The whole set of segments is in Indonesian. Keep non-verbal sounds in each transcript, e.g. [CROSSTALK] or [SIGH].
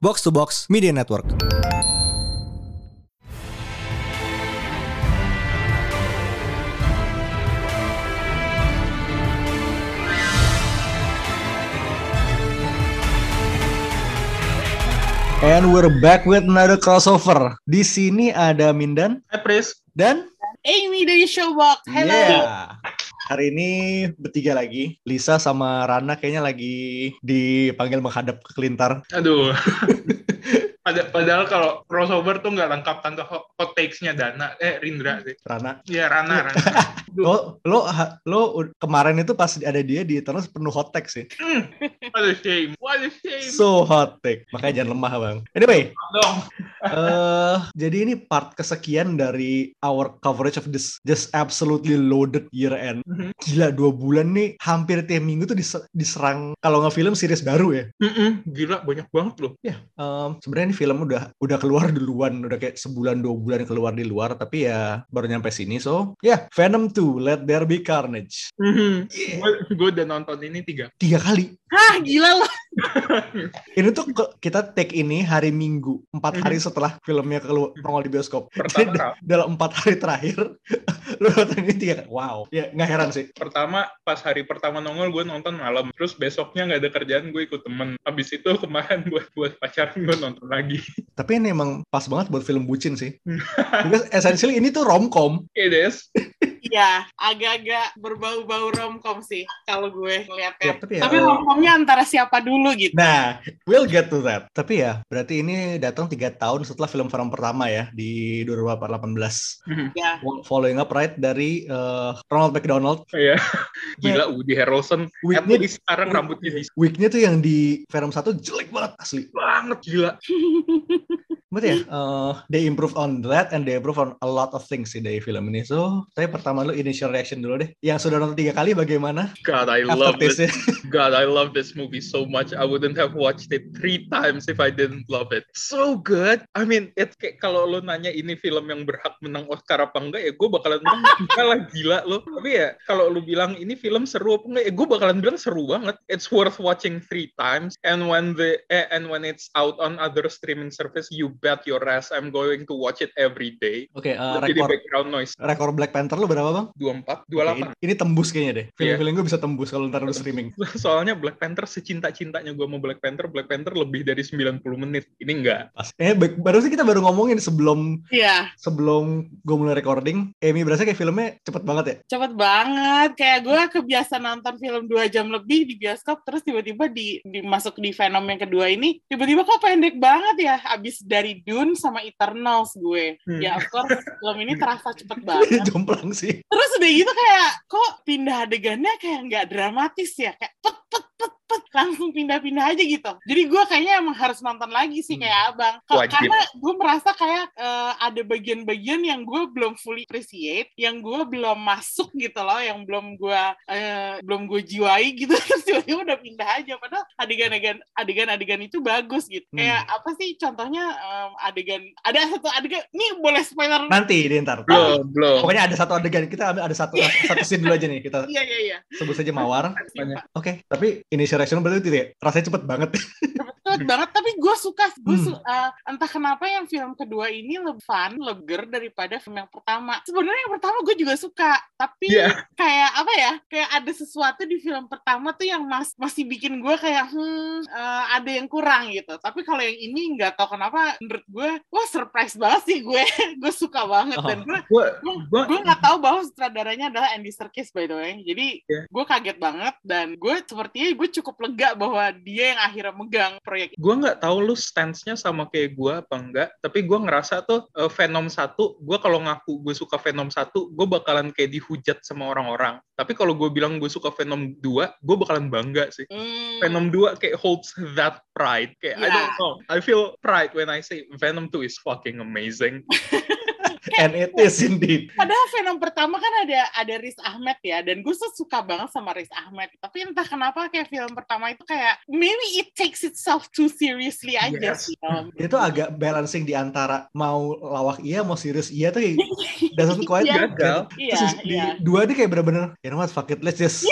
Box to Box Media Network. And we're back with another crossover. Di sini ada Mindan Pris. dan Amy dari Showbox. Hello. Yeah. Hari ini bertiga lagi. Lisa sama Rana kayaknya lagi dipanggil menghadap ke kelintar. Aduh. [LAUGHS] Pada, padahal kalau crossover tuh nggak lengkap tanpa hot, takes-nya Dana. Eh, Rindra sih. Rana. Iya, Rana. Rana. Lo lo lo kemarin itu pas ada dia di Eternals penuh hot take sih. Hmm, what a shame. What a shame. So hot take. Makanya jangan lemah, Bang. Anyway, Dong. eh jadi ini part kesekian dari our coverage of this just absolutely loaded year end. Mhm. Gila dua bulan nih hampir tiap minggu tuh dis- diserang kalau nggak film series baru ya. Mm-mm, gila, banyak banget loh. Ya, em, sebenarnya ini film udah udah keluar duluan, udah kayak sebulan dua bulan keluar di luar, tapi ya baru nyampe sini. So, ya Venom 2, Let There Be Carnage. Mhm. Yeah. Gue udah nonton ini tiga. Tiga kali. Hah, gila loh. Ini tuh ke- kita take ini hari Minggu, empat hari setelah filmnya keluar nongol di bioskop. Pertama, Jadi, da- dalam empat hari terakhir, [LAUGHS] lu nonton ini tiga. Wow, ya nggak heran sih. pertama pas hari pertama nongol gue nonton malam terus besoknya nggak ada kerjaan gue ikut temen habis itu kemarin buat buat pacaran gue nonton lagi Tapi ini emang pas banget buat film bucin sih. Because essentially ini tuh romcom. it is [LAUGHS] Iya, agak-agak berbau-bau romcom sih kalau gue ngeliatnya. Ya, tapi ya- Tapi romcomnya antara siapa dulu gitu. Nah, we'll get to that. Tapi ya, berarti ini datang tiga tahun setelah film Venom pertama ya di 2018. Mhm. Ya. Following up right dari eh, Ronald McDonald. Iya. [LAUGHS] Gila Woody Harrelson. Wignya least sekarang rambutnya di Wignya tuh yang di Venom 1 jelek banget asli. banget gila. [LAUGHS] Berarti ya, eh, they improve on that and they improve on a lot of things sih dari film ini. So, saya pertama lu initial reaction dulu deh. Yang sudah nonton tiga kali bagaimana? God, I love this. Aftertaste-nya. [LAUGHS] God, I love this movie so much. I wouldn't have watched it three times if I didn't love it. So good. I mean, it's kayak kalau lo nanya ini film yang berhak menang Oscar apa enggak ya, gue bakalan bilang enggak lah gila lo. Tapi ya kalau lo bilang ini film seru apa enggak ya, gue bakalan bilang seru banget. It's worth watching three times. And when the eh, and when it's out on other streaming service, you bet your ass I'm going to watch it every day. Oke, eh, Jadi rekor background noise. rekor Black Panther lu berapa, Bang? 24, Oke, 28. ini, ini tembus kayaknya deh. Film-film gue bisa tembus kalau ntar lu streaming. [LAUGHS] Soalnya Black Panther secinta-cintanya gue mau Black Panther, Black Panther lebih dari 90 menit. Ini enggak. Pas. Eh, baru sih kita baru ngomongin sebelum Iya, sebelum gue mulai recording, Amy berasa kayak filmnya cepet banget ya. cepet banget. Kayak gue kebiasa nonton film dua jam lebih di bioskop, terus tiba-tiba di, dimasuk di Venom yang kedua ini, tiba-tiba kok pendek banget ya. Abis dari Dune sama Eternals gue. Hmm. Ya, of course, film ini [LAUGHS] terasa cepet banget. Jomplang sih. Terus udah gitu kayak kok pindah adegannya kayak nggak dramatis ya kayak pet pet pet pet langsung pindah-pindah aja gitu. Jadi gue kayaknya emang harus nonton lagi sih Hmm. kayak abang. Ka- Wajib. Karena gue merasa kayak eh, ada bagian-bagian yang gue belum fully appreciate, yang gue belum masuk gitu loh, yang belum gue eh, belum gue jiwai gitu. [LAUGHS] Terus tiba-tiba udah pindah aja. Padahal adegan-adegan adegan-adegan itu bagus gitu. Hmm. Kayak apa sih contohnya em, adegan ada satu adegan. Nih boleh spoiler? Nanti deh ntar. Belum, belum. Pokoknya ada satu adegan kita ambil ada satu [LAUGHS] satu scene dulu aja nih kita Iya iya iya. sebut saja mawar. Oke, tapi initial reaction berarti itu ya rasanya cepet banget. cepet [LAUGHS] banget tapi gue suka gue Hmm. su- uh, entah kenapa yang film kedua ini lebih fun leger daripada film yang pertama sebenarnya yang pertama gue juga suka tapi Iya. kayak apa ya kayak ada sesuatu di film pertama tuh yang mas masih bikin gue kayak hmm uh, ada yang kurang gitu tapi kalau yang ini nggak tahu kenapa menurut gue wah surprise banget sih gue [LAUGHS] gue suka banget dan gue Gue, gue, nggak taw bahwa sutradaranya adalah Andy Serkis by the way jadi Iya. gue kaget banget dan gue sepertinya gue cukup lega bahwa dia yang akhirnya megang proyek gue nggak tahu lu stance-nya sama kayak gue apa enggak tapi gue ngerasa tuh eh, Venom 1 gue kalau ngaku gue suka Venom 1 gue bakalan kayak dihujat sama orang-orang tapi kalau gue bilang gue suka Venom 2 gue bakalan bangga sih Hmm. Venom 2 kayak holds that pride kayak I Yeah. don't know I feel pride when I say Venom 2 is fucking amazing [LAUGHS] [LAUGHS] And it is indeed. Padahal Venom pertama kan ada ada Riz Ahmed ya, dan gue tuh suka banget sama Riz Ahmed. Tapi entah kenapa kayak film pertama itu kayak maybe it takes itself too seriously aja Yes. sih. Itu agak balancing di antara mau lawak iya, mau serius iya tuh [LAUGHS] quite Iya. Gagal. Iya, Terus di iya. dua dia kayak bener-bener, you know what, fuck it, let's just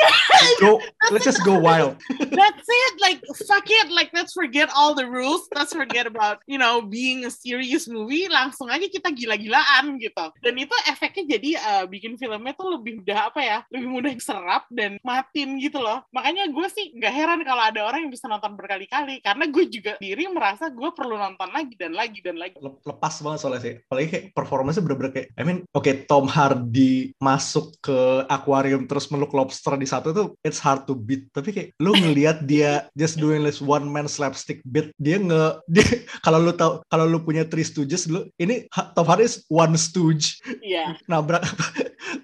go, [LAUGHS] let's just go wild. [LAUGHS] That's it. Like fuck it. Like let's forget all the rules. Let's forget about you know being a serious movie. Langsung aja kita gila-gilaan gitu. Dan itu efeknya jadi eh, bikin filmnya tuh lebih mudah apa ya? Lebih mudah serap dan matin gitu loh. Makanya gue sih nggak heran kalau ada orang yang bisa nonton berkali-kali. Karena gue juga diri merasa gue perlu nonton lagi dan lagi dan lagi. Le- lepas banget soalnya sih. Apalagi kayak performanya bener-bener kayak, I mean, oke Tom Hardy masuk ke akuarium terus meluk lobster di satu tuh, it's hard to beat. Tapi kayak lu ngelihat dia just doing this one man slapstick bit, dia nge, dia [LAUGHS] kalau lu tahu kalau lu punya three stooges dulu, ini Tom is one stooge Iya. nabrak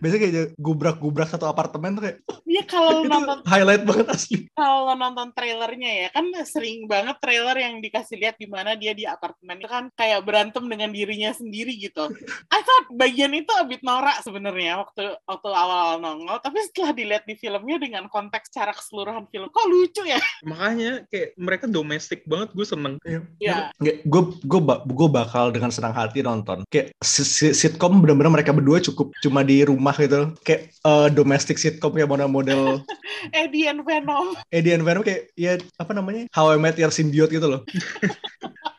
biasanya kayak gubrak-gubrak satu apartemen tuh kayak Iya kalau nonton highlight banget asli. kalau nonton trailernya ya kan sering banget trailer yang dikasih lihat di mana dia di apartemen itu kan kayak berantem dengan dirinya sendiri gitu. I thought bagian itu a bit norak sebenarnya waktu waktu awal-awal nongol, tapi setelah dilihat di filmnya dengan konteks cara keseluruhan film, kok lucu ya? Makanya kayak mereka domestik banget. Gue seneng. Ya. gue gue gue bakal dengan senang hati nonton kayak si- si- sitkom bener-bener mereka berdua cukup cuma di rumah gitu kayak eh, domestic sitcom ya model-model Eddie [LAUGHS] and Venom. Eddie and Venom kayak ya apa namanya? How I Met Your Symbiote gitu loh [LAUGHS]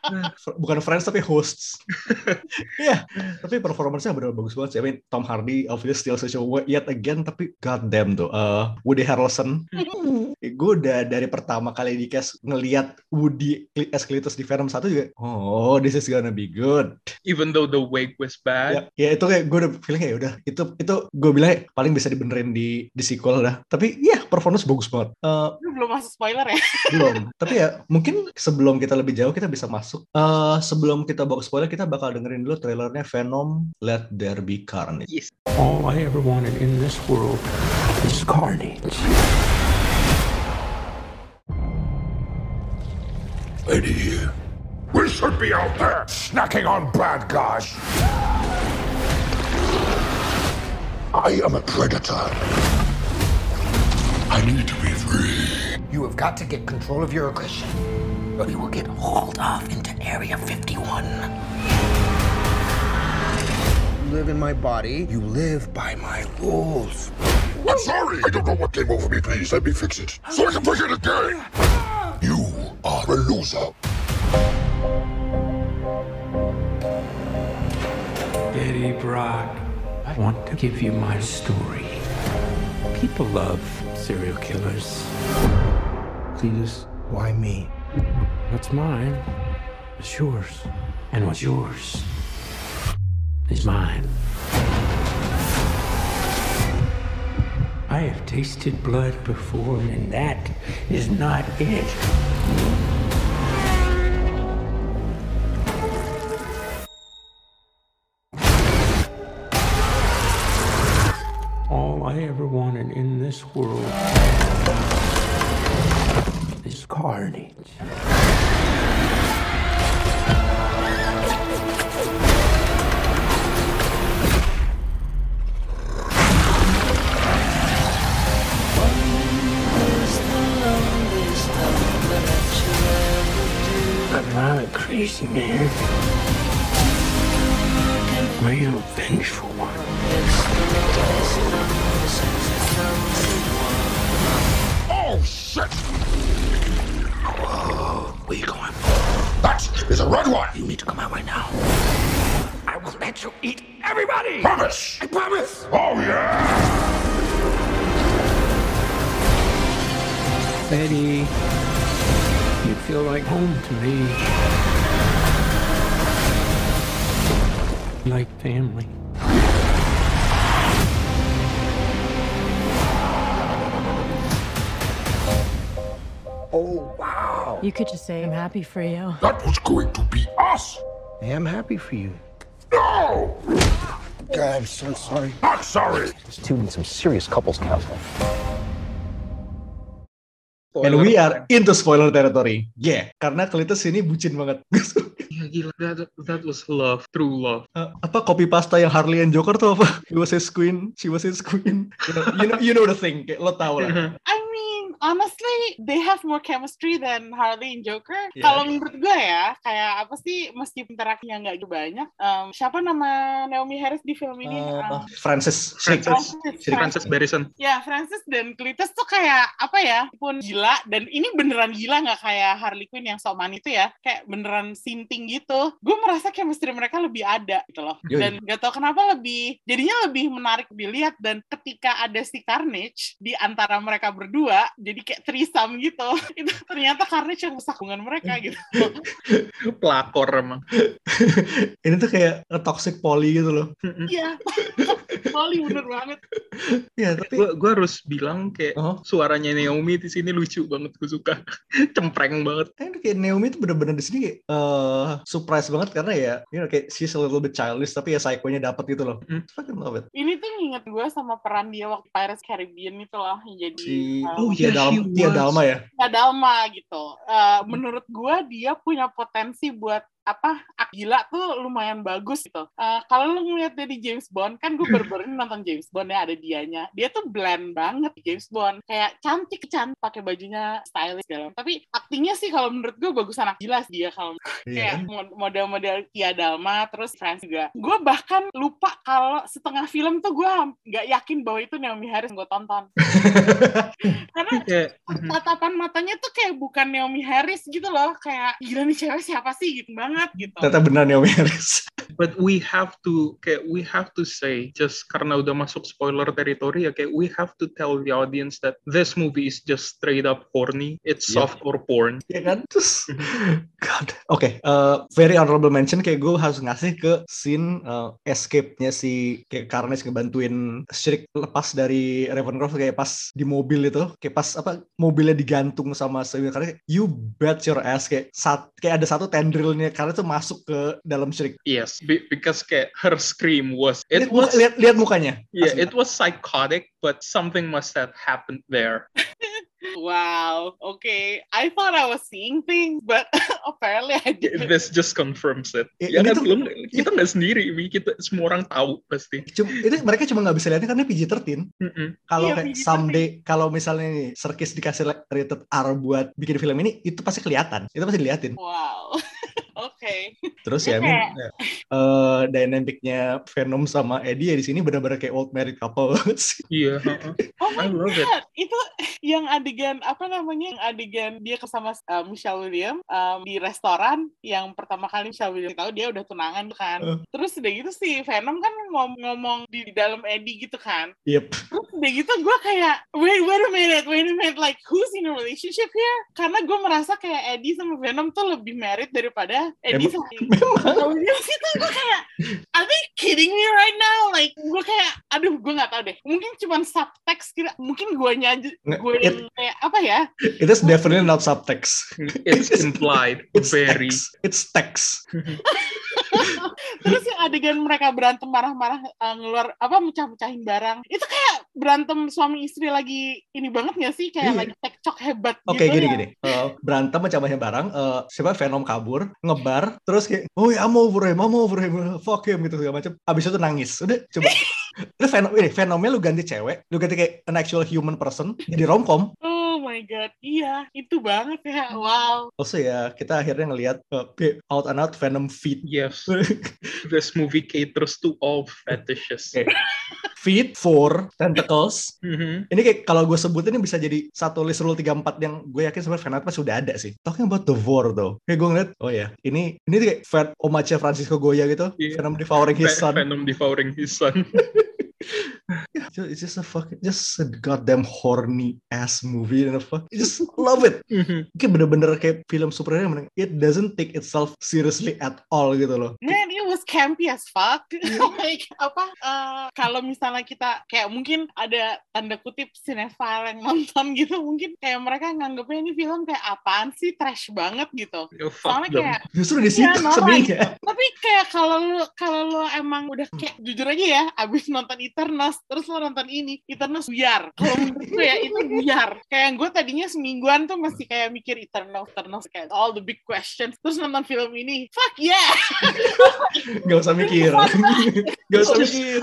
bukan friends tapi hosts. [LAUGHS] Iya. Tapi performance-nya bener bagus banget sih. I mean Tom Hardy obviously still such a yet again tapi god damn tuh eh, Woody Harrelson. [LAUGHS] Gue udah dari pertama kali di cast ngeliat Woody as Cletus di Venom 1 juga oh this is gonna be good. Even though the wig was bad. ya, ya itu kayak gue udah feeling kayak udah itu itu gue bilang "Eh, paling bisa dibenerin di di sequel dah tapi ya performance bagus banget. Eh, Lu belum masuk spoiler ya? belum. Tapi ya mungkin sebelum kita lebih jauh kita bisa masuk Eh, sebelum kita bawa spoiler kita bakal dengerin dulu trailernya Venom Let There Be Carnage Yes. All I ever wanted in this world is carnage. Eddie, we should be out there snacking on bad guys. I am a predator. I need to be free. You have got to get control of your aggression. Or you will get hauled off into Area 51. You live in my body. You live by my rules. I'm sorry. I don't know what came over me. Please let me fix it so I can forget it again. You are a loser. Eddie Brock, I want to give you my story. People love serial killers. Cletus, why me? What's mine is yours. And what's yours is mine. I have tasted blood before, and that is not it. All I ever wanted in this world carnage. I'm not a crazy man. I am a vengeful one. Oh, shit! Where you going? That is a red one. You need to come out right now. I will let you eat everybody. Promise. I promise. Oh, yeah. Betty, you feel like home to me. Like family. Oh, wow. You could just say, I'm happy for you. That was going to be us. I am happy for you. No! God, I'm so sorry. Not sorry. This dude needs some serious couples counseling. and we are into spoiler territory yeah karena Cletus ini bucin banget Iya, [LAUGHS] gila that that was love, true love. Eh, apa copy pasta yang Harley and Joker tuh apa? [LAUGHS] He was his queen, she was his queen. You know, you know, you know the thing, kayak lo tau lah. Mean, honestly, they have more chemistry than Harley and Joker. Yeah. Kalau menurut gue ya, kayak apa sih, meski interaksinya nggak banyak. em, siapa nama Naomi Harris di film ini? Eh, Em, Francis, Shake. Francis. Francis. Francis Barrison. Ya, Francis dan Cletus tuh kayak apa ya, pun gila dan ini beneran gila nggak kayak Harley Quinn yang soman itu ya, kayak beneran sinting gitu. Gue merasa chemistry mereka lebih ada gitu loh. Yoi. Dan gak tau kenapa lebih, jadinya lebih menarik dilihat dan ketika ada si Carnage di antara mereka berdua, jadi kayak threesome gitu. [LAUGHS] itu ternyata Carnage yang rusak hubungan mereka gitu. [LAUGHS] Pelakor emang. [LAUGHS] Ini tuh kayak toxic poly gitu loh. Iya. Molly bener banget. Iya, tapi Gue gue harus bilang kayak Oh. suaranya Naomi di sini lucu banget, gue suka. [LAUGHS] Cempreng banget. Eh, kayak Naomi itu bener-bener di sini kayak eh, surprise banget karena ya, you know, kayak she's a little bit childish tapi ya psycho-nya dapet gitu loh. Hmm. Fucking love it. Ini tuh nginget gue sama peran dia waktu Pirates Caribbean itu loh. yang Jadi Si um, Oh, Tia, yeah, Dal- she Tia was. Dalma ya. Kak Dalma gitu. Eh, menurut gue dia punya potensi buat apa gila tuh lumayan bagus gitu. Eh, kalau lu ngeliat dia di James Bond kan gue baru-baru ini nonton James Bond ya ada dianya. Dia tuh blend banget James Bond. Kayak cantik cantik pakai bajunya stylish segala. Tapi aktingnya sih kalau menurut gue bagus anak gila sih dia kalau Iya kayak kan? mod- model-model Tia Dalma terus Francis juga. Gue bahkan lupa kalau setengah film tuh gue nggak yakin bahwa itu Naomi Harris gue tonton. [LAUGHS] Karena Kayak tatapan matanya tuh kayak bukan Naomi Harris gitu loh kayak gila nih cewek siapa sih gitu banget gitu Ternyata benar Naomi Harris. But we have to kayak we have to say just karena udah masuk spoiler territory ya kayak we have to tell the audience that this movie is just straight up horny. It's Yep. softcore porn. ya kan? Terus, [LAUGHS] God. Oke, eh, very honorable mention kayak gue harus ngasih ke scene eh, escape-nya si kayak Carnage ngebantuin Shriek lepas dari Ravencroft kayak pas di mobil itu, kayak pas apa mobilnya digantung sama si karena you bet your ass kayak saat kayak ada satu tendrilnya karena itu masuk ke dalam Shriek. Yes, be- because kayak her scream was it Lihat, was lihat, lihat mukanya. yeah Asli. it was psychotic, but something must have happened there. [LAUGHS] wow oke I thought I was seeing things but [LAUGHS] apparently I didn't This just confirms it. Ya ini kan tuh- belum kita nggak sendiri, Mi. kita semua orang tahu pasti. Cuma, itu mereka cuma nggak bisa lihatnya karena PG-13. Mm-mm. Kalau Iya, kayak PG-13. someday kalau misalnya nih Serkis dikasih rated R buat bikin film ini itu pasti kelihatan. Itu pasti diliatin. wow [LAUGHS] oke Terus Iya, ya, I mean, eh, dynamicnya Venom sama Eddie ya di sini benar-benar kayak old married couple. Iya. heeh. Oh my I love it. god, itu yang adegan apa namanya? Yang adegan dia kesama uh, Michelle Williams um, di restoran yang pertama kali Michelle Williams tahu dia udah tunangan kan. Uh. Terus udah gitu sih Venom kan ngom- ngomong di, di dalam Eddie gitu kan. Yep. Terus udah gitu gue kayak wait wait a minute wait a minute like who's in a relationship here? Karena gue merasa kayak Eddie sama Venom tuh lebih married daripada Eddie Emang- sama Michelle Williams itu gue kayak are they kidding me right now? Like gue kayak aduh gue nggak tahu deh. Mungkin cuma subtext kira mungkin gue aja Nggak, gue yang kayak apa ya? It is definitely not subtext. It's implied, It's very. text. It's text. [LAUGHS] Terus yang adegan mereka berantem marah-marah uh, ngeluar apa mecah-mecahin barang. Itu kayak berantem suami istri lagi ini banget gak sih? Kayak Iya. lagi cekcok hebat Oke gitu gini ya. gini Eh, berantem macam-macam barang eh, siapa Venom kabur ngebar terus kayak oh ya I'm over him I'm over him fuck him gitu segala macam abis itu nangis udah coba [LAUGHS] udah Venom ini Venomnya lu ganti cewek lu ganti kayak an actual human person jadi romcom Oh my god, iya itu banget ya. Wow. also ya kita akhirnya ngelihat eh, out and out Venom feet Yes, [LAUGHS] this movie caters to all fetishes. Oke. feet for tentacles Mhm. ini kayak kalau gue sebutin ini bisa jadi satu list rule 34 yang gue yakin sebenarnya Venom pasti sudah ada sih talking about the Vor though kayak gue ngeliat oh ya ini ini tuh kayak Ven homage Francisco Goya gitu Iya. Venom devouring his son Venom devouring his son. [LAUGHS] It's just a fucking just a goddamn horny ass movie and a fuck. I just love it. Mhm. Kayak bener-bener kayak film superhero yang it doesn't take itself seriously at all gitu loh. It was campy as fuck. [LAUGHS] like apa? eh, kalau misalnya kita kayak mungkin ada tanda kutip cinephile yang nonton gitu, mungkin kayak mereka nganggepnya ini film kayak apaan sih trash banget gitu. Fuck Soalnya them. kayak Justru di Iya, situ sedihnya. tapi kayak kalau lu kalau lu emang udah kayak jujur aja ya abis nonton Eternals terus lo nonton ini Eternals biar kalau menurut gue ya itu biar kayak gue tadinya semingguan tuh masih kayak mikir Eternals Eternals kayak all the big questions terus nonton film ini fuck yeah [LAUGHS] Gak usah mikir. Gak usah mikir.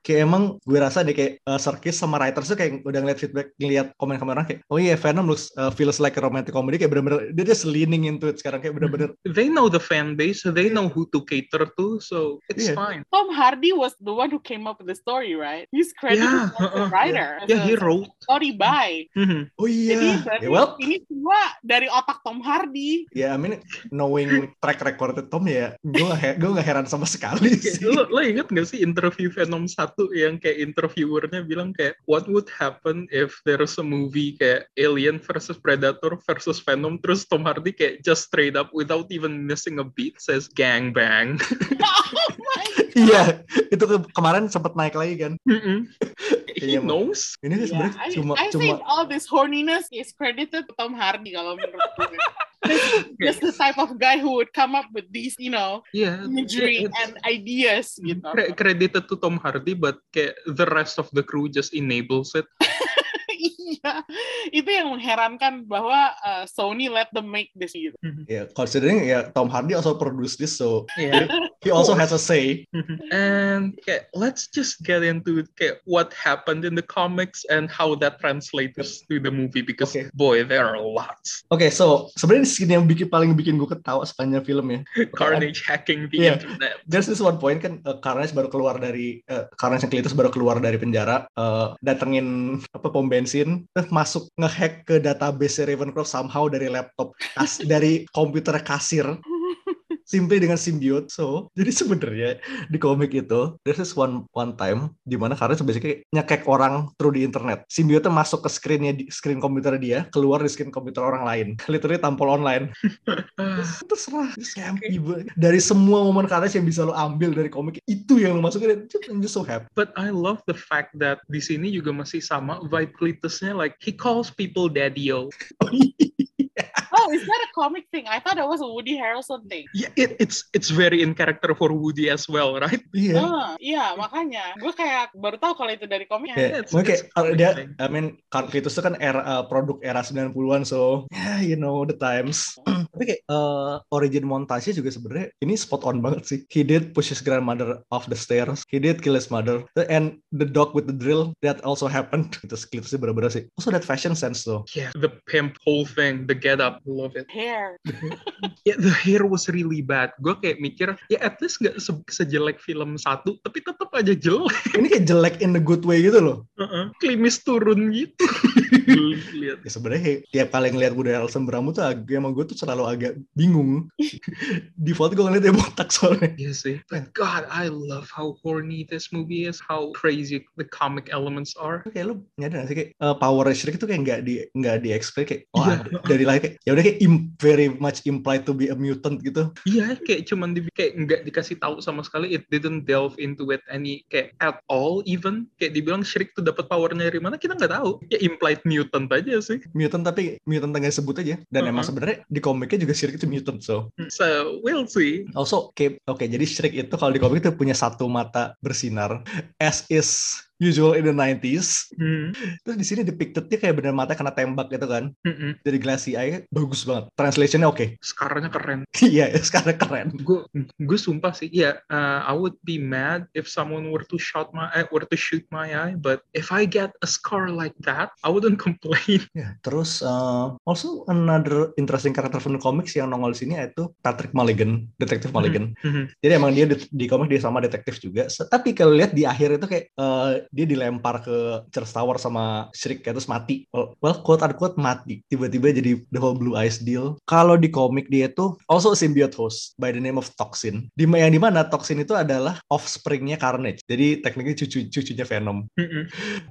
kayak emang gue rasa deh kayak uh, Serkis sama writers tuh kayak udah ngeliat feedback, ngeliat komen-komen orang kayak, oh iya Venom looks uh, feels like a romantic comedy kayak bener-bener dia just leaning into it sekarang kayak bener-bener They know the fan base, so they know who to cater to, so it's Yeah. fine. Tom Hardy was the one who came up with the story right he's credited Yeah, as the uh-uh, writer Yeah, a he wrote. story by Mhm. oh jadi iya. berarti Ya, well, ini semua dari otak Tom Hardy ya I mean knowing track record Tom ya gue gue gak heran sama sekali Kayak, sih. lo, lo inget gak sih interview Venom 1 yang kayak interviewernya bilang kayak what would happen if there's a movie kayak Alien versus Predator versus Venom terus Tom Hardy kayak just straight up without even missing a beat says gang bang. [LAUGHS] oh my Iya, itu ke- kemarin sempat naik lagi kan. He [LAUGHS] Iya, knows. Ini Yeah, sebenarnya I, cuma I cuma think all this horniness is credited to Tom Hardy kalau menurut gue. [LAUGHS] Just the type of guy who would come up with these, you know, Yeah. imagery it's- and ideas gitu. credited to Tom Hardy but kayak the rest of the crew just enables it. [LAUGHS] iya, itu yang mengherankan bahwa uh, Sony let them make this gitu. ya considering ya Tom Hardy also produce this so Yeah. he also has a say. [LAUGHS] and kayak, let's just get into kayak what happened in the comics and how that translates to the movie because Okay. boy there are lots Oke, so sebenarnya scene yang bikin paling bikin gue ketawa sepanjang film ya. carnage hacking the Yeah. internet There's this one point kan uh, Carnage baru keluar dari uh, Carnage yang Cletus baru keluar dari penjara, uh, datengin apa pom bensin, terus masuk ngehack ke database Ravenclaw somehow dari laptop dari komputer kasir. Simply dengan symbiote. So, jadi sebenarnya di komik itu there's this one one time di mana Carnage basically nyekek orang through di internet. Symbiote masuk ke screennya di screen komputer dia, keluar di screen komputer orang lain. [LAUGHS] Literally tampol online. [LAUGHS] banget. dari semua momen Carnage yang bisa lo ambil dari komik itu yang lo masukin I'm just so happy but I love the fact that di sini juga masih sama vibe Cletusnya like he calls people daddy-o [LAUGHS] Oh, is that a comic thing? I thought it was a Woody Harrelson thing. yeah it, it's it's very in character for Woody as well right iya Ah, iya, makanya gue kayak baru tahu kalau itu dari komiknya. Ya, it's- mungkin kayak it's uh, dia. I mean, Carl itu kan era uh, produk era 90-an, so yeah, you know the times. Tapi kayak uh, origin montage juga sebenarnya ini spot on banget sih. He did push his grandmother off the stairs. He did kill his mother. And the dog with the drill that also happened. [LAUGHS] Itu sih bener-bener sih. Also that fashion sense though. yeah the pimp whole thing the get up love it Hair. [LAUGHS] Yeah, the hair was really bad. Gue kayak mikir, ya at least nggak se- sejelek film satu, tapi tetap aja jelek. Ini kayak jelek in the good way gitu loh. Heeh. Klimis turun gitu. [LAUGHS] Lihat. Ya sebenarnya kayak tiap kali ngeliat Woody Harrelson berambut tuh agak, emang gue tuh selalu agak bingung. [LAUGHS] Default gue ngeliat dia botak soalnya. Iya sih. But God, I love how horny this movie is, how crazy the comic elements are. kayak lu nyadar gak sih kayak uh, power Shriek itu kayak nggak di nggak di explain kayak oh ada- dari lahir kayak ya udah kayak im- very much implied to be a mutant gitu Iya, kayak cuman di, kayak nggak dikasih tahu sama sekali. It didn't delve into it any kayak at all even. Kayak dibilang Shriek tuh dapat powernya dari mana kita nggak tahu. Ya implied mutant aja sih. mutant tapi mutant nggak sebut aja dan emang Uh-uh. sebenarnya di komiknya juga Shriek itu mutant so So we'll see. also oke jadi Shriek itu kalau di komik itu punya satu mata bersinar as is usual in the 90s Hmm. terus di sini depictednya kayak bener mata kena tembak gitu kan Mm-mm. dari glassy eye bagus banget translationnya oke [LAUGHS] Scarnya keren. iya sekarang keren gue gue sumpah sih ya uh, I would be mad if someone were to shot my eh, were to shoot my eye but if I get a scar like that I wouldn't [LAUGHS] complain Ya, terus uh, also another interesting character from the comics yang nongol di sini yaitu Patrick Mulligan, detektif Mulligan. Mhm. Jadi emang dia di, di komik dia sama detektif juga. Tapi kalau lihat di akhir itu kayak uh, dia dilempar ke Charles Tower sama Shriek terus mati. Well, well quote unquote mati. Tiba-tiba jadi the whole Blue Eyes deal. Kalau di komik dia tuh also a symbiote host by the name of Toxin. Di yang di mana Toxin itu adalah offspringnya Carnage. Jadi tekniknya cucu cucunya Venom.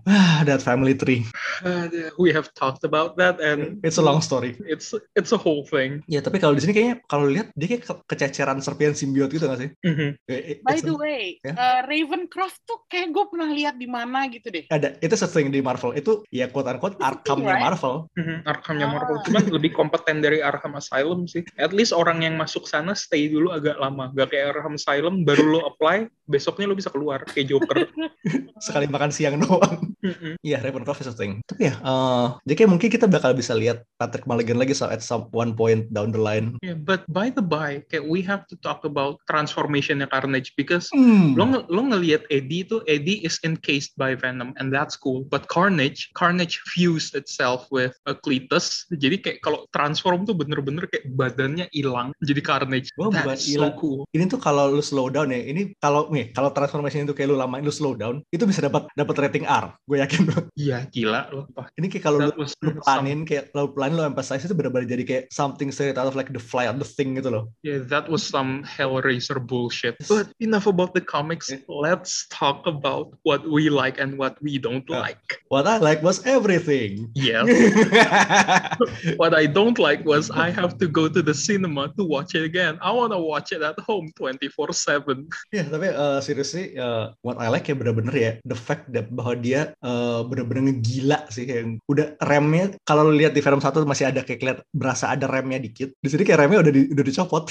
Ah, that family tree. Uh, we have talked about that and It's a long story. it's it's a whole thing. Ya, tapi kalau di sini kayaknya kalau lihat dia kayak ke- kececeran serpian simbiot gitu gak sih? Eh, eh, By the a- way, Ya. uh, Ravencroft tuh kayak gue pernah lihat di mana gitu deh. ada itu thing di Marvel itu ya quote unquote Arkhamnya right? Marvel Mhm, Arkhamnya Marvel Ah. cuman lebih kompeten dari Arkham Asylum sih. At least orang yang masuk sana stay dulu agak lama. Gak kayak Arkham Asylum baru lo apply, besoknya lo bisa keluar kayak Joker. [LAUGHS] sekali makan siang doang. Iya Ravencroft is a thing tapi ya eh, jadi kayak mungkin kita bakal bisa lihat Patrick Mulligan lagi so at some one point down the line Yeah, but by the by, kayak we have to talk about transformationnya Carnage because Hmm. lo lo ngelihat Eddie itu Eddie is encased by Venom and that's cool. But Carnage, Carnage fused itself with a Cletus. Jadi kayak kalau transform tuh bener-bener kayak badannya hilang jadi Carnage. Bukan That's so hilang. cool. ini tuh kalau lu slow down ya ini kalau nih kalau transformation itu kayak lu lamain lu slow down itu bisa dapat dapat rating R gue yakin banget. Iya gila. Wah, ini kayak kalau lu, lu some- pelanin kayak lu pelanin lu emphasize itu benar-benar jadi kayak something straight out of like the fly or the thing gitu loh Yeah, that was some Hellraiser bullshit. But enough about the comics. Yeah. Let's talk about what we like and what we don't Yeah. like. what I like was everything Yes. [LAUGHS] what I don't like was I have to go to the cinema to watch it again. I want to watch it at home 24/7. Ya, tapi uh, seriously, uh, what I like ya bener-bener ya, the fact that bahwa dia uh, bener-bener ngegila sih, yang udah remnya, kalau lu lihat di film satu masih ada kayak keliat, berasa ada remnya dikit, di sini kayak remnya udah di, udah dicopot,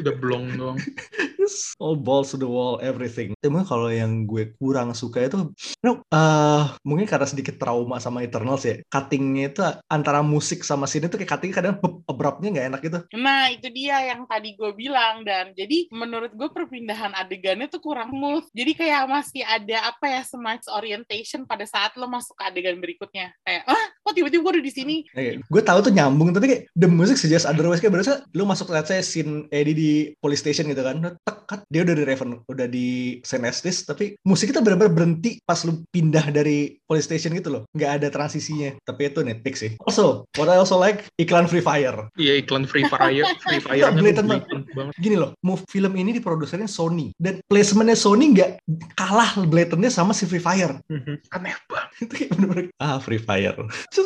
Udah blong doang. [LAUGHS] Just all balls to the wall, everything. Tapi kalau yang gue kurang suka itu, no, uh, mungkin karena sedikit trauma sama Eternals ya, cuttingnya itu antara musik sama scene itu kayak cuttingnya kadang abruptnya nggak enak gitu. Nah, itu dia yang tadi gue bilang dan jadi menurut gue perpindahan adegannya tuh kurang smooth. Jadi kayak masih ada apa ya semacam orientation pada saat lo masuk ke adegan berikutnya. Kayak, ah, kok tiba-tiba gue udah di sini? Kayak, gue tahu tuh nyambung tapi kayak the music suggest otherwise kayak berasa lu masuk let's say scene Eddie di police station gitu kan tek cut, dia udah di Raven udah di Saint Estes tapi musik kita benar-benar berhenti pas lu pindah dari police station gitu loh nggak ada transisinya tapi itu nitpick sih also what I also like iklan Free Fire Iya iklan Free Fire, [LAUGHS] Free Fire Blatant banget. banget. gini loh move film ini diprodusernya Sony dan placementnya Sony nggak kalah blatantnya sama si Free Fire Mhm. Aneh banget. itu kayak bener-bener ah Free Fire Terus,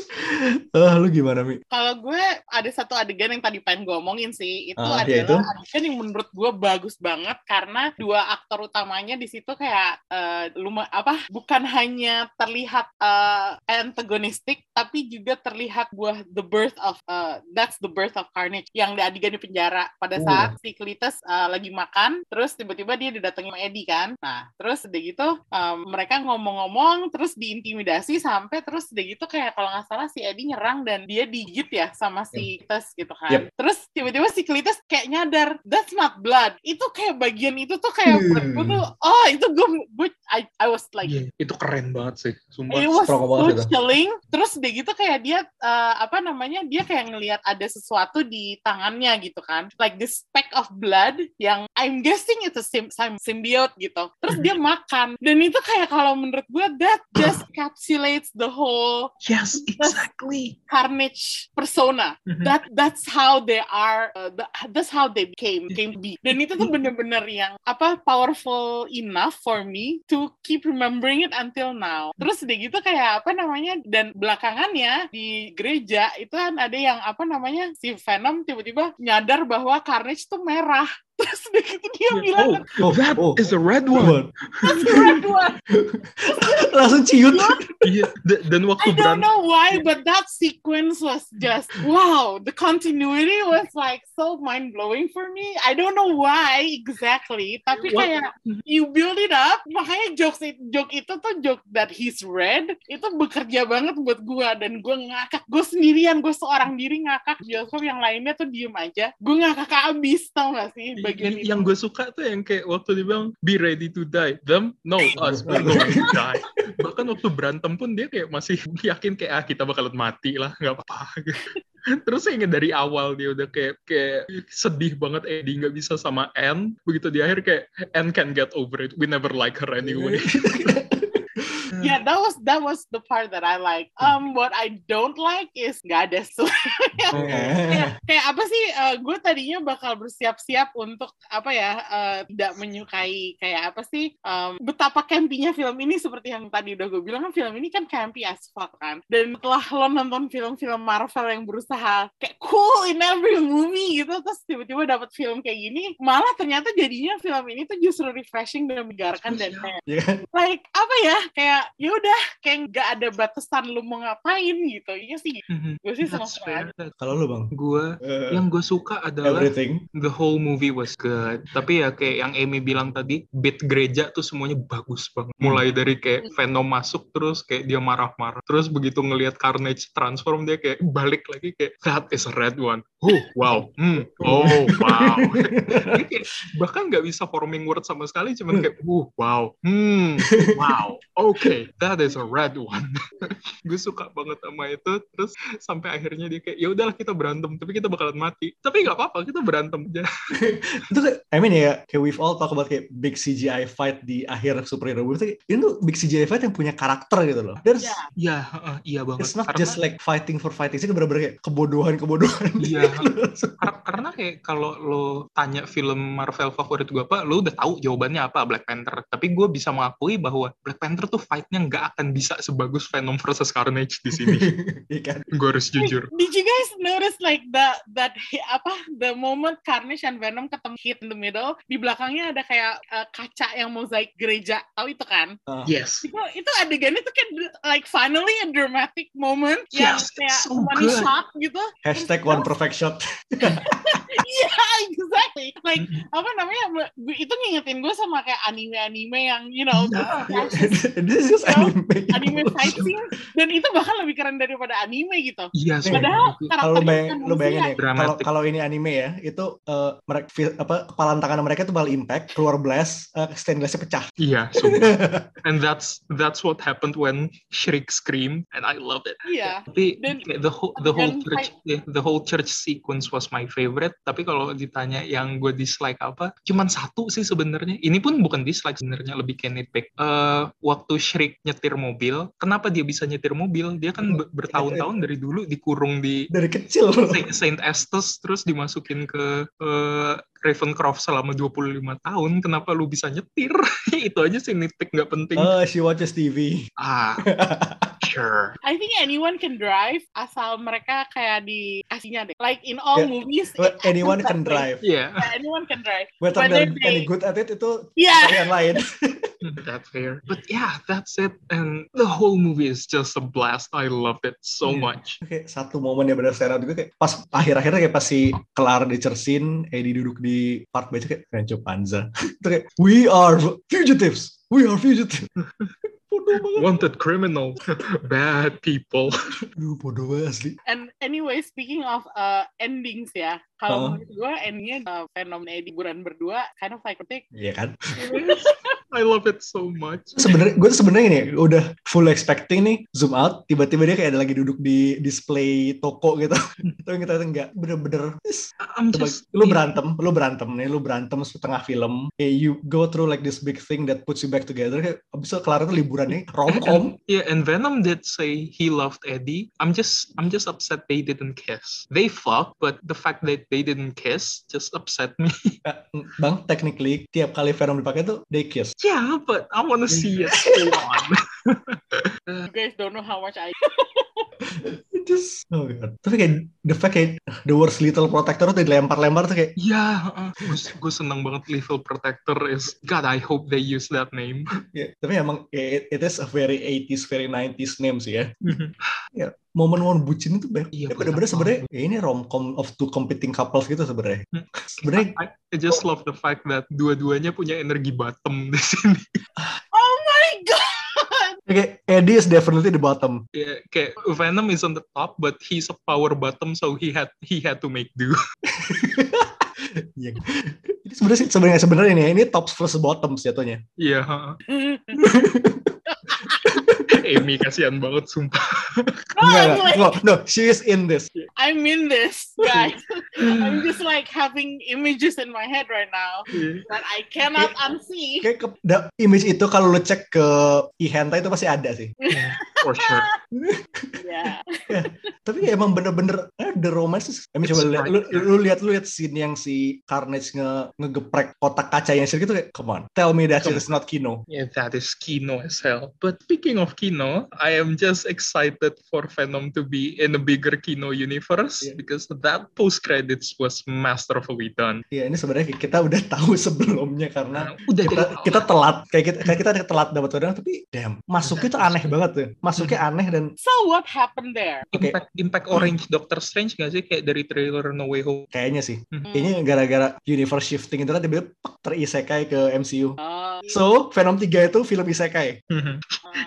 ah lu gimana Mi? Kalau gue ada satu adegan yang tadi pengen gue omongin sih, itu Ah, adalah yaitu? adegan yang menurut gue bagus banget karena dua aktor utamanya di situ kayak eh, luma apa bukan hanya terlihat eh, antagonistik tapi juga terlihat buah the birth of eh, that's the birth of Carnage yang di adegan di penjara pada Uh. saat si Cletus eh, lagi makan terus tiba-tiba dia didatangi sama Eddie kan. Nah, terus udah gitu eh, mereka ngomong-ngomong terus diintimidasi sampai terus udah gitu kayak kalau nggak salah si Eddie nyerang dan dia digigit ya sama si Cletus gitu kan. Yep. Terus tiba-tiba si Cletus kayak nyadar that's not blood. Itu kayak bagian itu tuh kayak buat gue tuh oh itu gue gue I, I was like Iya, itu keren banget sih, sumpah. It was so itu. chilling. Terus udah gitu kayak dia eh, apa namanya? Dia kayak ngelihat ada sesuatu di tangannya gitu kan. Like this speck of blood yang I'm guessing sim sim- symbiote gitu. Terus dia [LAUGHS] makan. Dan itu kayak kalau menurut gue that just [CLEARS THROAT] encapsulates the whole Yes, exactly. Carnage persona. Mhm. That that's how they are. uh, the- that's how they came came to be. Dan itu tuh bener-bener yang apa powerful enough for me to keep remembering it until now. Terus udah gitu kayak apa namanya dan belakangannya di gereja itu kan ada yang apa namanya si Venom tiba-tiba nyadar bahwa Carnage tuh merah. Terus udah gitu dia bilang Oh, that oh. is a red one. that's the red one. [LAUGHS] langsung ciut Iya, d- dan waktu I don't know why, but that sequence was just wow. The continuity was like so mind blowing for me. I don't know why exactly, tapi What? kayak you build it up, makanya jokes it, joke itu tuh joke that he's red itu bekerja banget buat gua dan gua ngakak. Gue sendirian, gue seorang diri ngakak. Bioskop yang lainnya tuh diem aja. Gue ngakak abis tau gak sih bagian itu. yang gue suka tuh yang kayak waktu dia bilang be ready to die. Them no us we're going to die. Bahkan waktu berantem pun dia kayak masih [LAUGHS] yakin kayak ah kita bakalan mati lah nggak apa-apa. [LAUGHS] Terus saya ingat dari awal dia udah kayak kayak sedih banget Eddie nggak bisa sama Anne. Begitu di akhir kayak Anne can get over it. We never like her anyway [LAUGHS] yeah, that was that was the part that I like. Um, what I don't like is nggak ada [LAUGHS] kayak, kayak apa sih? eh, gue tadinya bakal bersiap-siap untuk apa ya? eh, tidak menyukai kayak apa sih? em, betapa campy-nya film ini seperti yang tadi udah gue bilang kan film ini kan campy as fuck kan. Dan setelah lo nonton film-film Marvel yang berusaha kayak cool in every movie gitu, terus tiba-tiba dapat film kayak gini, malah ternyata jadinya film ini tuh justru refreshing dan menyegarkan dan [LAUGHS] kan? like apa ya kayak ya udah kayak nggak ada batasan lu mau ngapain gitu iya sih Mhm. gue sih fair. That- Kalau lu bang, Gue Eh, yang gue suka adalah everything. the whole movie was good. Tapi ya kayak yang Amy bilang tadi, beat gereja tuh semuanya bagus banget. Mulai dari kayak Venom masuk terus kayak dia marah-marah. Terus begitu ngelihat Carnage transform dia kayak balik lagi kayak that is a red one. Oh wow, hmm, oh wow. [LAUGHS] Bahkan nggak bisa forming word sama sekali, cuman kayak uh wow, hmm, wow, okay, that is a red one. [LAUGHS] gue suka banget sama itu. Terus sampai akhirnya dia kayak ya udahlah kita berantem, tapi kita bakalan mati. Tapi nggak apa-apa, kita berantem aja. [LAUGHS] [LAUGHS] itu kayak, I mean ya, kayak we've all talk about kayak big CGI fight di akhir superhero movie. Itu kayak, ini tuh big CGI fight yang punya karakter gitu loh. There's, Ya. Iya, heeh, iya banget. it's not karena, just like fighting for fighting. Sih bener-bener kayak kebodohan-kebodohan. Iya. kar- karena kayak kalau lo tanya film Marvel favorit gue apa, lo udah tahu jawabannya apa Black Panther. Tapi gue bisa mengakui bahwa Black Panther tuh fight-nya nggak akan bisa sebagus Venom versus Carnage di sini. [LAUGHS] Iya kan? gue harus jujur. Did you guys notice like the that apa the moment Carnage and Venom ketemu hit in the middle di belakangnya ada kayak uh, kaca yang mozaik gereja tahu itu kan Ah. Yes. itu itu adegannya tuh kayak like finally a dramatic moment yang Yes, kayak it's so money good. shot gitu Hashtag one perfect shot. [LAUGHS] [LAUGHS] yeah exactly like apa namanya itu ngingetin gue sama kayak anime-anime yang you know Iya. [LAUGHS] This is You know, anime. anime fight scene dan itu bahkan lebih keren daripada anime gitu Iya, Padahal sumpah. karakternya kalau lu bayang, lu bayangin ya kalau kalau ini anime ya itu eh, mereka apa kepalan tangan mereka itu bakal impact keluar blast eh, stainlessnya pecah Iya, [LAUGHS] sumpah. And that's that's what happened when Shriek screamed, and I love it. iya Tapi Dan- kayak the whole the whole church yeah, the whole church sequence was my favorite. Tapi kalau ditanya yang gue dislike apa, cuman satu sih sebenarnya. Ini pun bukan dislike sebenarnya lebih kayak nitpick. Eh, waktu Shriek nyetir mobil, kenapa dia bisa nyetir mobil? Dia kan be- bertahun-tahun dari dulu dikurung di dari kecil Saint- Saint Estes terus dimasukin ke eh, Ravencroft selama 25 tahun. Kenapa lu bisa nyetir? [LAUGHS] Itu aja sih nitpick nggak penting. oh she watches TV Ah, [LAUGHS] sure. I think anyone can drive asal mereka kayak di aslinya deh. Like in all Yeah. movies, anyone can drive Yeah, Yeah, anyone can drive. whether Whether they're any good at it itu Yeah. yang lain [LAUGHS] [LAUGHS] that's fair. But yeah, that's it. And the whole movie is just a blast. I loved it so Yeah. much. kayak satu momen yang benar out juga kayak pas akhir-akhirnya kayak pasti kelar di Cersin Eddie duduk di park bench kayak Rancho Panza [LAUGHS] itu kayak we are fugitives we are fugitives [LAUGHS] bodoh banget. Wanted criminal, [LAUGHS] bad people. Aduh, bodoh banget asli. And anyway, speaking of uh, endings ya, kalau Huh? menurut gue endingnya uh, fenomena Eddie Buran berdua kind of like kritik. Iya kan? [LAUGHS] I love it so much. sebenarnya gue tuh sebenarnya ini udah full expecting nih zoom out tiba-tiba dia kayak ada lagi duduk di display toko gitu. [LAUGHS] Tapi kita enggak bener-bener "Is, I'm coba just lu berantem lu berantem nih lu berantem setengah film. Kayak you go through like this big thing that puts you back together. Kayak abis itu kelar itu liburan nih [LAUGHS] romcom Yeah, and Venom did say he loved Eddie. I'm just I'm just upset they didn't kiss. They fucked, but the fact that they didn't kiss just upset me. Eh, [LAUGHS] bang technically tiap kali Venom dipakai tuh they kiss yeah, but I want to see it go on. [LAUGHS] You guys don't know how much I [LAUGHS] It just oh my god tapi kayak the fact kayak the worst little protector tuh dilempar-lempar tuh kayak Yeah, uh, gue seneng banget Lethal Protector is God. I hope they use that name. [LAUGHS] ya, tapi emang ya, it, it is a very 80s very 90s name sih ya momen-momen bucin itu banyak. Iya, ya, bener-bener sebenarnya ya ini romcom of two competing couples gitu sebenarnya. Hmm. sebenarnya I, I just love the fact that dua-duanya punya energi bottom di sini. Oh my god. Kayak Eddie is definitely the bottom. Kayak, kayak Venom is on the top, but he's a power bottom, so he had he had to make do. [LAUGHS] Iya. Jadi sebenarnya sih- sebenarnya sebenarnya ini ini tops versus bottoms jatuhnya. Iya. yeah. [LAUGHS] Amy kasihan banget sumpah. Enggak, enggak. No, no, she is in this. I'm in this, guys. [LAUGHS] I'm just like having images in my head right now that I cannot unsee. Kayak ke, da- image itu kalau lu cek ke e-hentai itu pasti ada sih. For sure. Yeah. [LAUGHS] Tapi ya emang bener-bener eh, the romance mean, coba It's lihat, lu, lu lihat lu lihat scene yang si Carnage nge ngegeprek kotak kaca yang gitu kayak come on tell me that is not Kino Yeah, that is Kino as hell. But speaking of Kino, I am just excited for Venom to be in a bigger Kino universe Yeah. because that post credits was masterfully done. ya ini sebenarnya kita udah tahu [LAUGHS] sebelumnya karena Udah kita, kita telat kayak kita kayak kita telat dapat orang tapi damn masuknya tuh aneh banget tuh masuknya aneh dan So what happened there? Oke. Impact Impact Orange Doctor Strange gak sih kayak dari trailer No Way Home? kayaknya sih Hmm. kayaknya gara-gara universe shifting itu kan tiba-tiba pek, terisekai ke MCU Uh, so Venom 3 itu film isekai uh,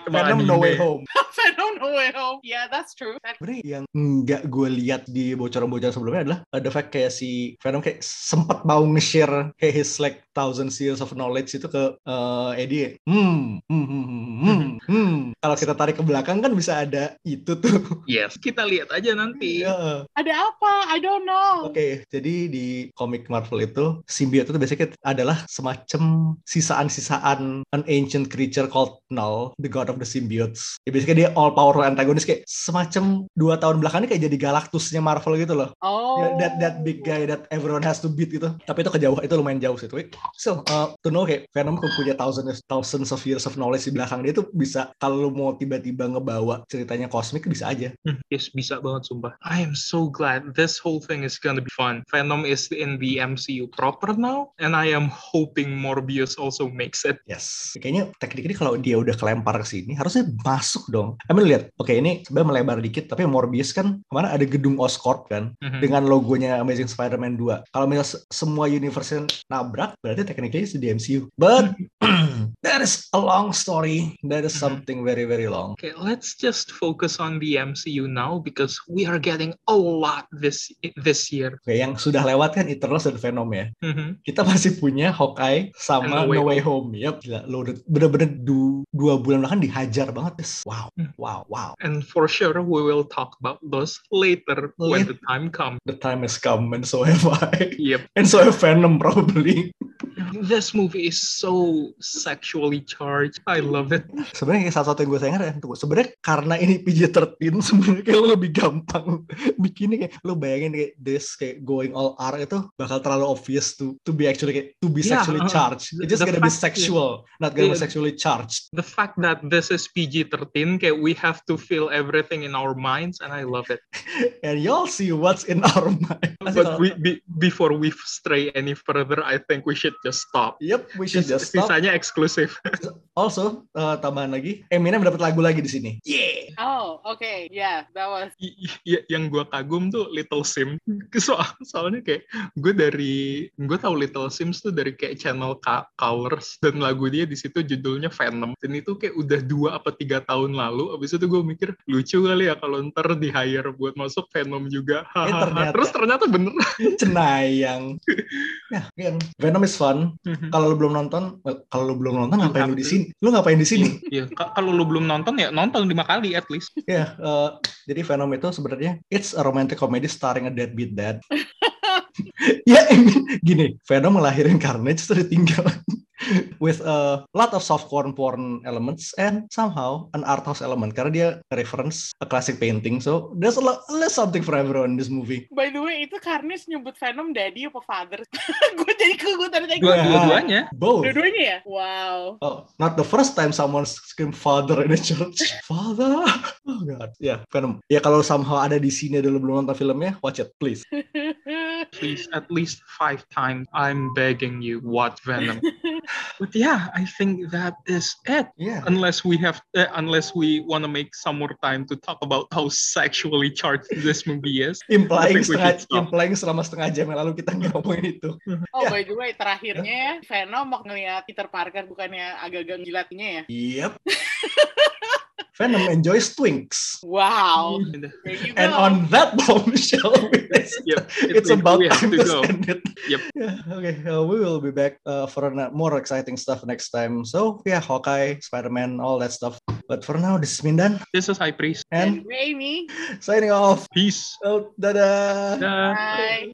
Venom No. Way Home [LAUGHS] No Way Home. Yeah, that's true. That- sebenarnya yang nggak gue lihat di bocoran-bocoran sebelumnya adalah ada fact kayak si Venom kayak sempat mau nge-share kayak his like thousand years of knowledge itu ke eh, Eddie. Hmm, hmm, hmm, hmm, hmm, hmm. Kalau kita tarik ke belakang kan bisa ada itu tuh. Yes, kita lihat aja nanti. Iya. Ada apa? I don't know. Oke, jadi di komik Marvel itu symbiote itu biasanya adalah semacam sisaan-sisaan an ancient creature called Null, the god of the symbiotes. Ya biasanya dia all powerful antagonis kayak semacam dua tahun belakang ini kayak jadi Galactusnya Marvel gitu loh. Oh. That that big guy that everyone has to beat gitu. Tapi itu kejauh itu lumayan jauh sih. Tapi still uh, to know kayak Venom tuh punya thousands thousands of years of knowledge di belakang dia tuh bisa kalau lu mau tiba-tiba ngebawa ceritanya kosmik bisa aja. Hmm, Yes, bisa banget sumpah. I am so glad this whole thing is gonna be fun. Venom is in the MCU proper now, and I am hoping Morbius also makes it. Yes. Kayaknya teknik ini kalau dia udah kelempar ke sini harusnya masuk dong. I mean lihat, oke ini sebenarnya melebar dikit tapi Morbius kan ke mana ada gedung Oscorp kan Mhm. dengan logonya Amazing Spider-Man 2. Kalau misalnya se- semua universe nabrak berarti tekniknya itu di MCU. But [CLEARS THROAT] that is a long story. That is Mhm. something very very long. Okay, let's just focus on the MCU now because we are getting a lot this this year. Oke, yang sudah lewat kan Eternals dan Venom ya. Mhm. Kita masih punya Hawkeye sama No Way No Way Home. Gila. Lo udah bener-bener du- dua bulan belakang dihajar banget. Yes. Wow, Hmm. Wow, wow. And for sure, we will talk about those later when Lit- the time comes. The time has come and so have I. Yep. And so have Venom probably. This movie is so sexually charged. I love it. Sebenarnya kayak salah satu yang gue sayang adalah tunggu. Sebenarnya karena ini PG-13 sebenarnya kayak lo lebih gampang bikinnya kayak lo bayangin kayak this kayak going all R itu bakal terlalu obvious to to be actually kayak to be Yeah, sexually uh, charged. It's just gonna be sexual, not gonna be Yeah. sexually charged. The fact that this is PG-13, okay, we have to feel everything in our minds, and I love it. [LAUGHS] And y'all see what's in our mind. But we, be, before we stray any further, I think we should just stop. Yep, we should just stop. Sisanya eksklusif. [LAUGHS] Also, uh, tambahan lagi, Eminem dapat lagu lagi di sini. Yeah. Oh, okay. Yeah, that was. I- i- yang gue kagum tuh Little Sims. [LAUGHS] Soal, soalnya kayak gue dari gue tahu Little Sims tuh dari kayak channel Ka- Colors dan lagu dia di situ judulnya Venom. Dan itu kayak udah dua apa tiga tahun lalu. Abis itu gue mikir lucu kali ya kalau ntar di hire buat masuk Venom juga. Eh, ternyata. Terus ternyata bener. [LAUGHS] Cenayang. [LAUGHS] Ya, again, Venom is fun. Kalau lu belum nonton, well, kalau lu belum nonton ngapain lu di sini? Lu ngapain di sini? Iya, ka- kalau lu belum nonton ya nonton lima kali at least. Ya, eh, jadi Venom itu sebenarnya it's a romantic comedy starring a deadbeat dad. [LAUGHS] ya, I mean, gini, Venom ngelahirin Carnage terus ditinggal with a lot of softcore porn elements and somehow an art house element karena dia reference a classic painting. So there's a lot, there's something for everyone in this movie. By the way, itu Karnis nyebut Venom daddy apa father? [LAUGHS] gue jadi gue tadi dua-duanya. Both. Dua-duanya ya? Wow. Oh, not the first time someone scream father in a church. [LAUGHS] Father. Oh god. Ya, Venom. Ya kalau somehow ada di sini dulu belum nonton filmnya, watch it please. [LAUGHS] Please, at least five times. I'm begging you, watch Venom. [LAUGHS] but yeah, I think that is it. Yeah. Unless we have, uh, unless we want to make some more time to talk about how sexually charged this movie is. Implying setengah, implying selama setengah jam yang lalu kita ngomongin itu. Oh, Ya. by the way, terakhirnya ya, Venom mau ngeliat Peter Parker bukannya agak-agak gilatinya ya? Yep. [LAUGHS] Venom enjoys twinks. Wow. And, There you And go. on that bombshell, it's, yep, it it's about we have time to to, go. end it. Yep. Yeah. Okay. Uh, we will be back uh, for an- more exciting stuff next time. So yeah, Hawkeye, Spider-Man, all that stuff. But for now, this is Mindan This is High Priest. and Dan Amy. signing off. Peace. Oh, dadah. Dah. Bye.